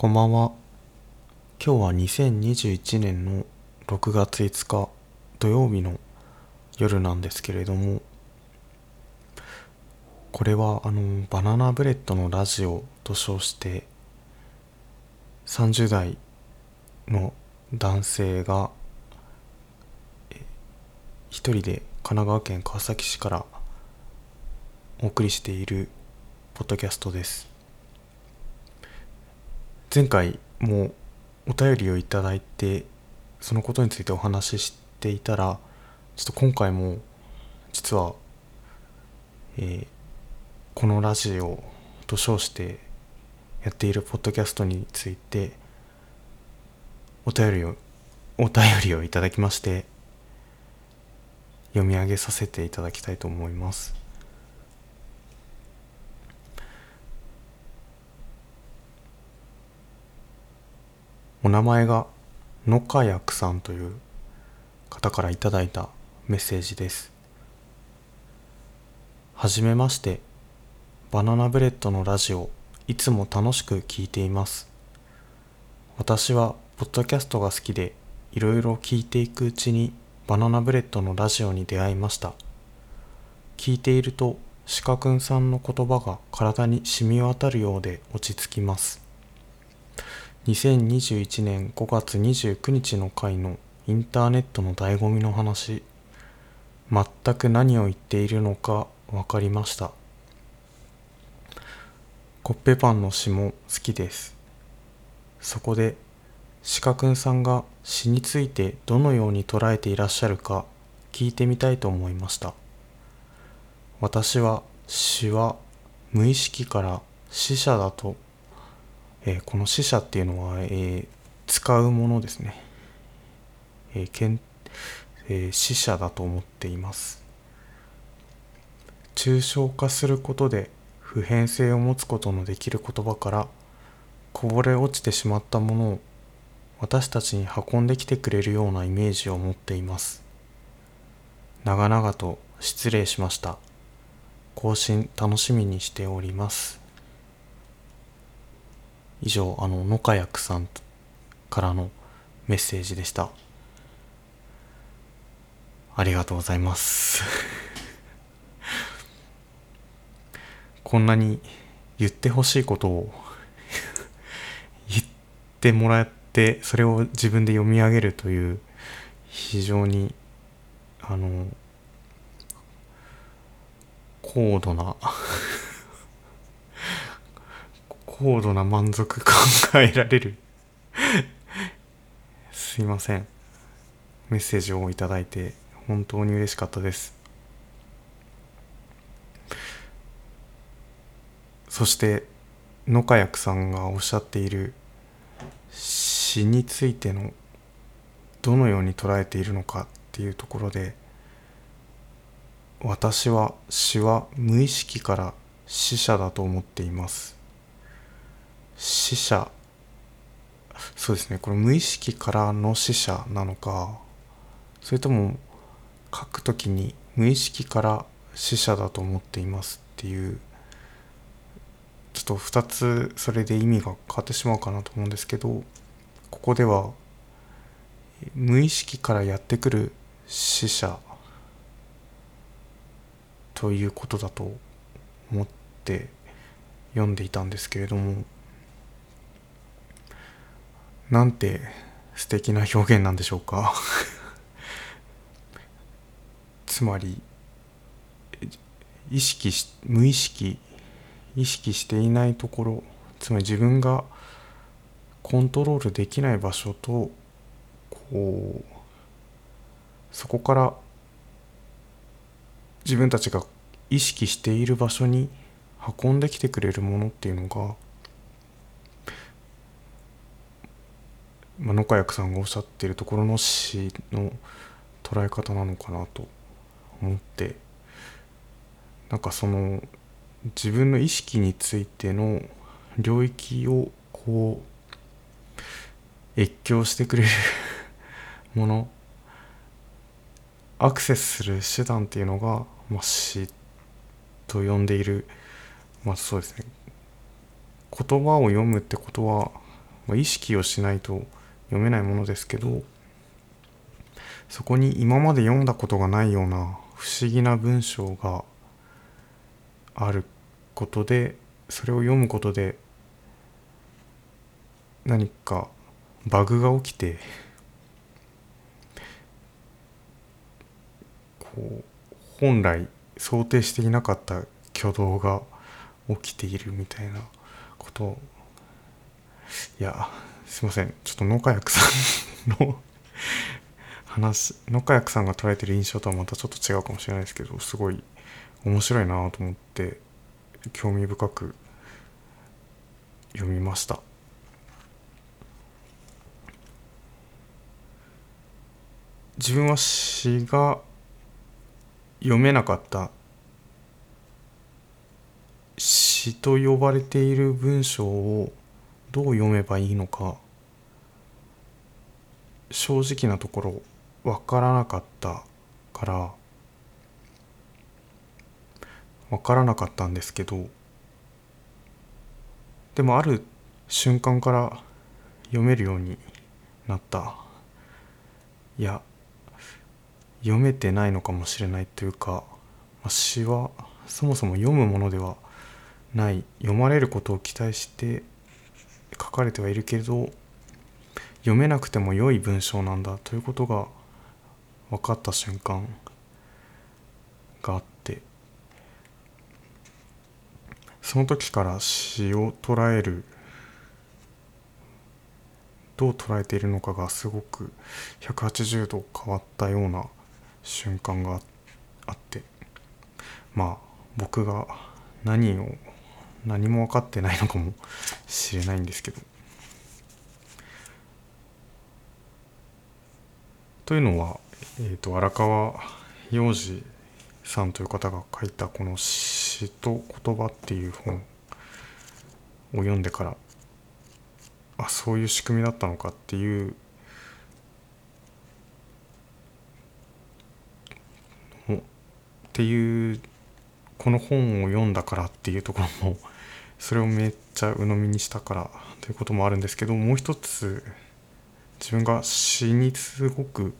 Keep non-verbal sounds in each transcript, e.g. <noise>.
こんばんは。今日は2021年の6月5日土曜日の夜なんですけれども、これはあのバナナブレッドのラジオと称して30代の男性が一人で神奈川県川崎市からお送りしているポッドキャストです。前回もお便りをいただいてそのことについてお話ししていたらちょっと今回も実は、えー、このラジオと称してやっているポッドキャストについてお便りをお便りをいただきまして読み上げさせていただきたいと思います。お名前が野家薬さんという方からいただいたメッセージです。はじめまして、バナナブレッドのラジオ、いつも楽しく聞いています。私は、ポッドキャストが好きで、いろいろ聞いていくうちに、バナナブレッドのラジオに出会いました。聞いていると、鹿くんさんの言葉が体に染み渡るようで落ち着きます。2021年5月29日の回のインターネットの醍醐味の話。全く何を言っているのか分かりました。コッペパンの詩も好きです。そこで鹿くんさんが詩についてどのように捉えていらっしゃるか聞いてみたいと思いました。私は詩は無意識から死者だとえー、この死者っていうのは、えー、使うものですね、えーけんえー、死者だと思っています。抽象化することで普遍性を持つことのできる言葉からこぼれ落ちてしまったものを私たちに運んできてくれるようなイメージを持っています。長々と失礼しました。更新楽しみにしております。以上あの野家薬さんからのメッセージでした。ありがとうございます。こんなに言ってほしいことを言ってもらってそれを自分で読み上げるという非常にあの高度な高度な満足感が得られる。<laughs> すいません。メッセージをいただいて本当に嬉しかったです。そして野家薬さんがおっしゃっている詩についてのどのように捉えているのかっていうところで私は詩は無意識から死者だと思っています。死者。そうですね。これ無意識からの死者なのか。それとも書くときに無意識から死者だと思っていますっていうちょっと2つそれで意味が変わってしまうかなと思うんですけどここでは無意識からやってくる死者ということだと思って読んでいたんですけれどもなんて素敵な表現なんでしょうか。<laughs> つまり意識し無意識意識していないところつまり自分がコントロールできない場所とこうそこから自分たちが意識している場所に運んできてくれるものっていうのがまあ、野家役さんがおっしゃっているところの詩の捉え方なのかなと思ってなんかその自分の意識についての領域をこう越境してくれるものアクセスする手段っていうのが、まあ、詩と呼んでいるまあそうですね。言葉を読むってことはまあ、意識をしないと読めないものですけどそこに今まで読んだことがないような不思議な文章があることでそれを読むことで何かバグが起きてこう本来想定していなかった挙動が起きているみたいなこと。をいやすいません。ちょっと農家薬さんの話農家薬さんが捉えてる印象とはまたちょっと違うかもしれないですけどすごい面白いなと思って興味深く読みました。自分は詩が読めなかった詩と呼ばれている文章をどう読めばいいのか正直なところ分からなかったから分からなかったんですけどでもある瞬間から読めるようになった。いや読めてないのかもしれないというか詩はそもそも読むものではない。読まれることを期待して書かれてはいるけど読めなくても良い文章なんだということが分かった瞬間があってその時から詩を捉えるどう捉えているのかがすごく180度変わったような瞬間があってまあ僕が何を何も分かってないのかもしれないんですけど。というのは、えーと、荒川洋二さんという方が書いたこの「詩と言葉」っていう本を読んでからあそういう仕組みだったのかっていうっていうこの本を読んだからっていうところも <laughs> それをめっちゃ鵜呑みにしたからということもあるんですけどもう一つ自分が詩にすごく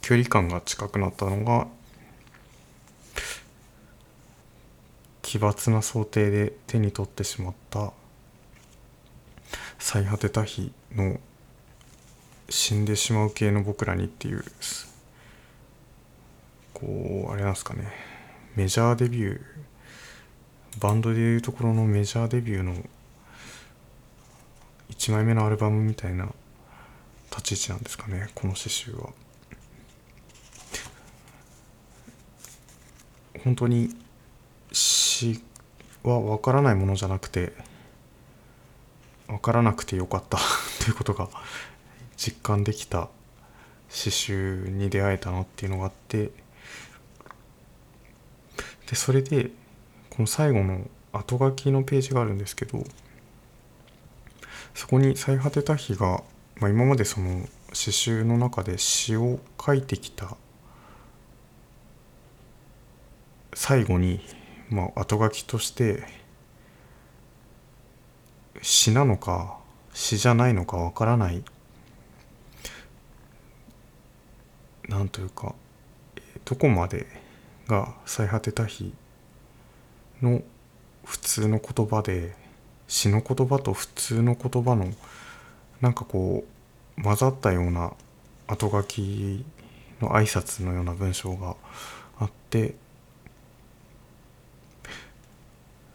距離感が近くなったのが奇抜な想定で手に取ってしまった最果てた日の死んでしまう系の僕らにっていうこうあれなんですかね。メジャーデビュー。バンドでいうところのメジャーデビューの1枚目のアルバムみたいな立ち位置なんですかねこの詩集は。本当に詩は分からないものじゃなくて分からなくてよかった <laughs> ということが実感できた詩集に出会えたなっていうのがあってでそれでこの最後の後書きのページがあるんですけどそこに「最果てた日が」まあ、今までその詩集の中で詩を書いてきた最後に、まあ、後書きとして詩なのか詩じゃないのかわからないなんというかどこまでが最果てた日の普通の言葉で詩の言葉と普通の言葉のなんかこう混ざったような後書きの挨拶のような文章があって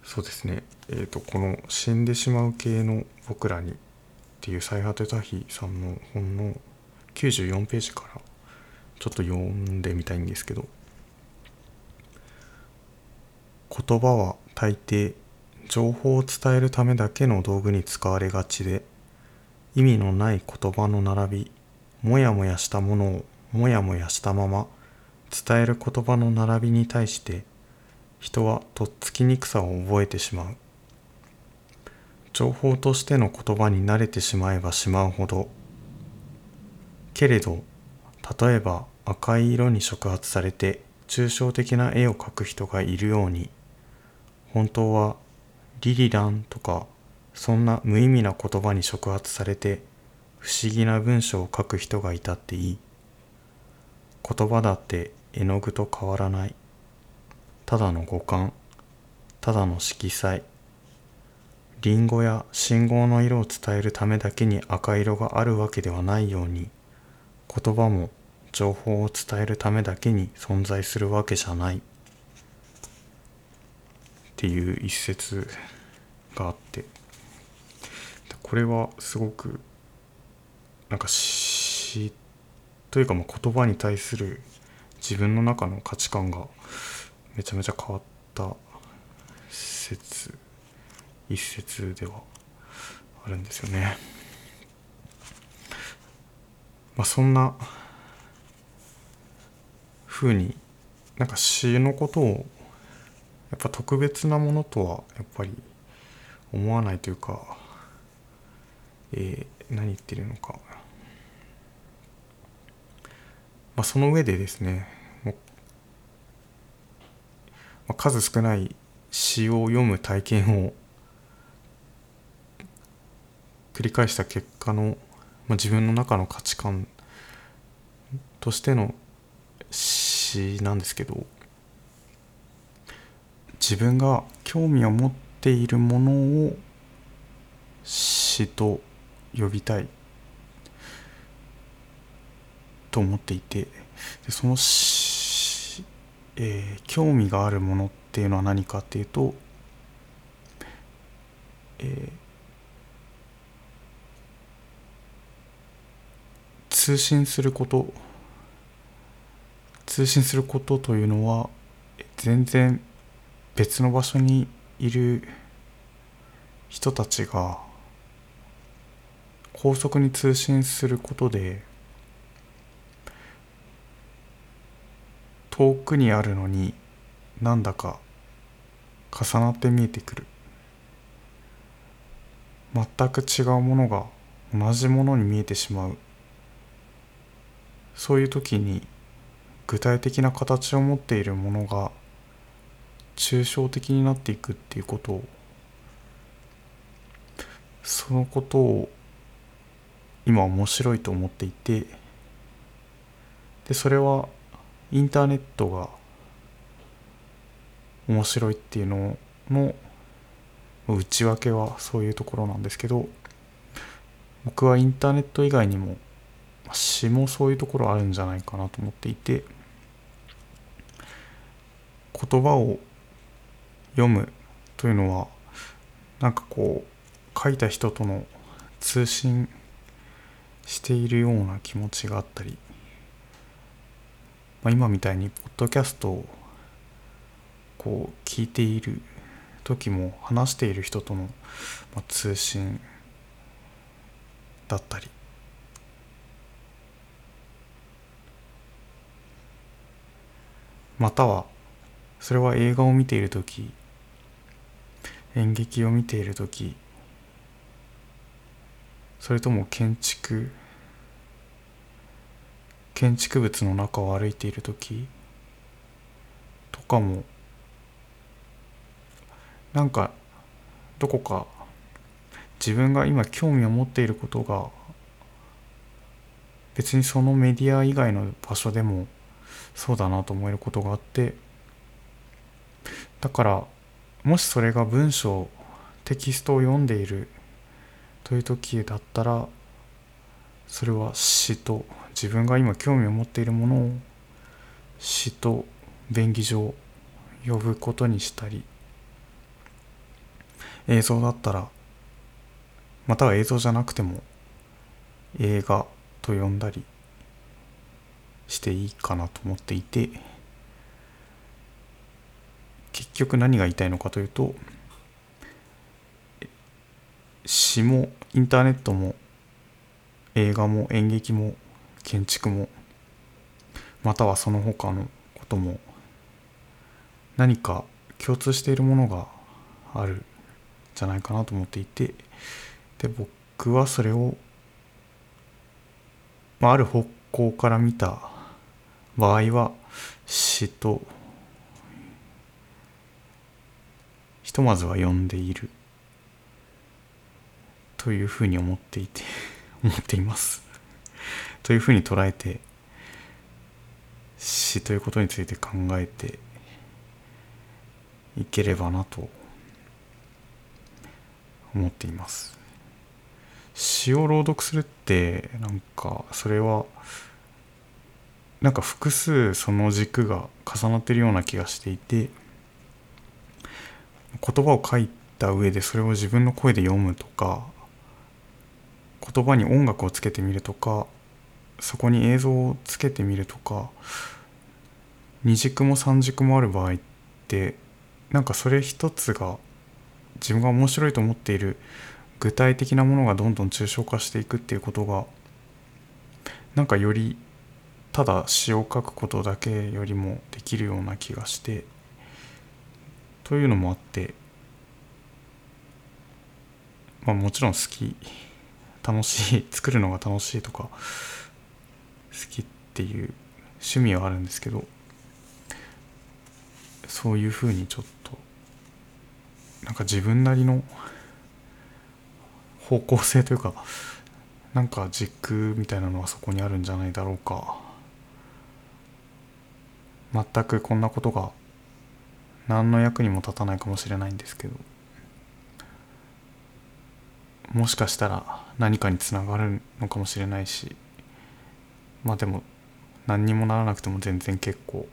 そうですね。えっ、とこの「死んでしまう系の僕らに」っていう最果てた日さんの本の94ページからちょっと読んでみたいんですけど言葉は大抵情報を伝えるためだけの道具に使われがちで意味のない言葉の並びもやもやしたものをもやもやしたまま伝える言葉の並びに対して人はとっつきにくさを覚えてしまう。情報としての言葉に慣れてしまえばしまうほどけれど例えば赤い色に触発されて抽象的な絵を描く人がいるように本当はリリランとかそんな無意味な言葉に触発されて不思議な文章を書く人がいたっていい。言葉だって絵の具と変わらない。ただの五感。ただの色彩。リンゴや信号の色を伝えるためだけに赤色があるわけではないように。言葉も情報を伝えるためだけに存在するわけじゃない。っていう一節があってこれはすごくなんか詩というかまあ言葉に対する自分の中の価値観がめちゃめちゃ変わった説一節ではあるんですよね。まあ、そんなふうになんか詩のことをやっぱ特別なものとはやっぱり思わないというか、えー、何言ってるのか、まあ、その上でですねもう、まあ、数少ない詩を読む体験を繰り返した結果の、まあ、自分の中の価値観としての詩なんですけど自分が興味を持っているものを詩と呼びたい。と思っていて。でそのし、えー、興味があるものっていうのは何かっていうと、えー、通信すること。通信することというのは全然別の場所にいる人たちが高速に通信することで遠くにあるのになんだか重なって見えてくる。全く違うものが同じものに見えてしまう。そういう時に具体的な形を持っているものが抽象的になっていくっていうことをそのことを今面白いと思っていてでそれはインターネットが面白いっていうのの内訳はそういうところなんですけど僕はインターネット以外にも詩もそういうところあるんじゃないかなと思っていて言葉を読むというのはなんかこう書いた人との通信しているような気持ちがあったりまあ、今みたいにポッドキャストをこう聞いている時も話している人との、通信だったり。またはそれは映画を見ている時演劇を見ている時それとも建築建築物の中を歩いている時とかもなんかどこか自分が今興味を持っていることが別にそのメディア以外の場所でもそうだなと思えることがあってだからもしそれが文章テキストを読んでいるという時だったらそれは詩と自分が今興味を持っているものを詩と便宜上呼ぶことにしたり映像だったらまたは映像じゃなくても映画と呼んだりしていいかなと思っていて結局何が言いたいのかというと詩もインターネットも映画も演劇も建築もまたはその他のことも何か共通しているものがあるんじゃないかなと思っていてで僕はそれを、まあ、ある方向から見た場合は詩とひとまずは読んでいる。というふうに思っていて <laughs> 思っています。というふうに捉えて死ということについて考えていければなと思っています。詩を朗読するってなんかそれはなんか複数その軸が重なってるような気がしていて言葉を書いた上でそれを自分の声で読むとか言葉に音楽をつけてみるとかそこに映像をつけてみるとか二軸も三軸もある場合ってなんかそれ一つが自分が面白いと思っている具体的なものがどんどん抽象化していくっていうことがなんかよりただ詩を書くことだけよりもできるような気がしてというのもあってまあもちろん好き楽しい <laughs> 作るのが楽しいとか好きっていう趣味はあるんですけどそういうふうにちょっとなんか自分なりの方向性というかなんか軸みたいなのはそこにあるんじゃないだろうか。全くこんなことが何の役にも立たないかもしれないんですけど。もしかしたら何かにつながるのかもしれないし。まあでも何にもならなくても全然結構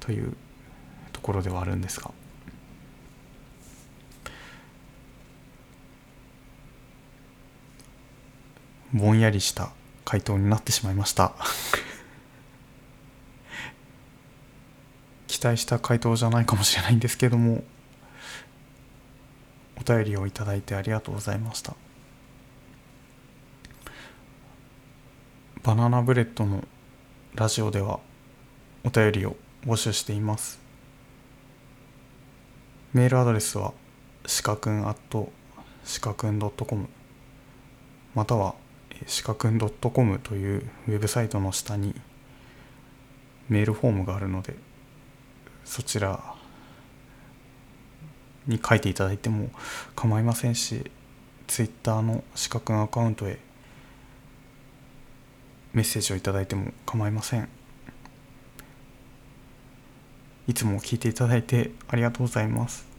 というところではあるんですが。ぼんやりした回答になってしまいました。待した回答じゃないかもしれないんですけどもお便りをいただいてありがとうございました。バナナブレッドのラジオではお便りを募集しています。メールアドレスはしかくん at しかくん .com またはしかくん .com というウェブサイトの下にメールフォームがあるのでそちらに書いていただいても構いませんしツイッターの資格のアカウントへメッセージをいただいても構いません。いつも聞いていただいてありがとうございます。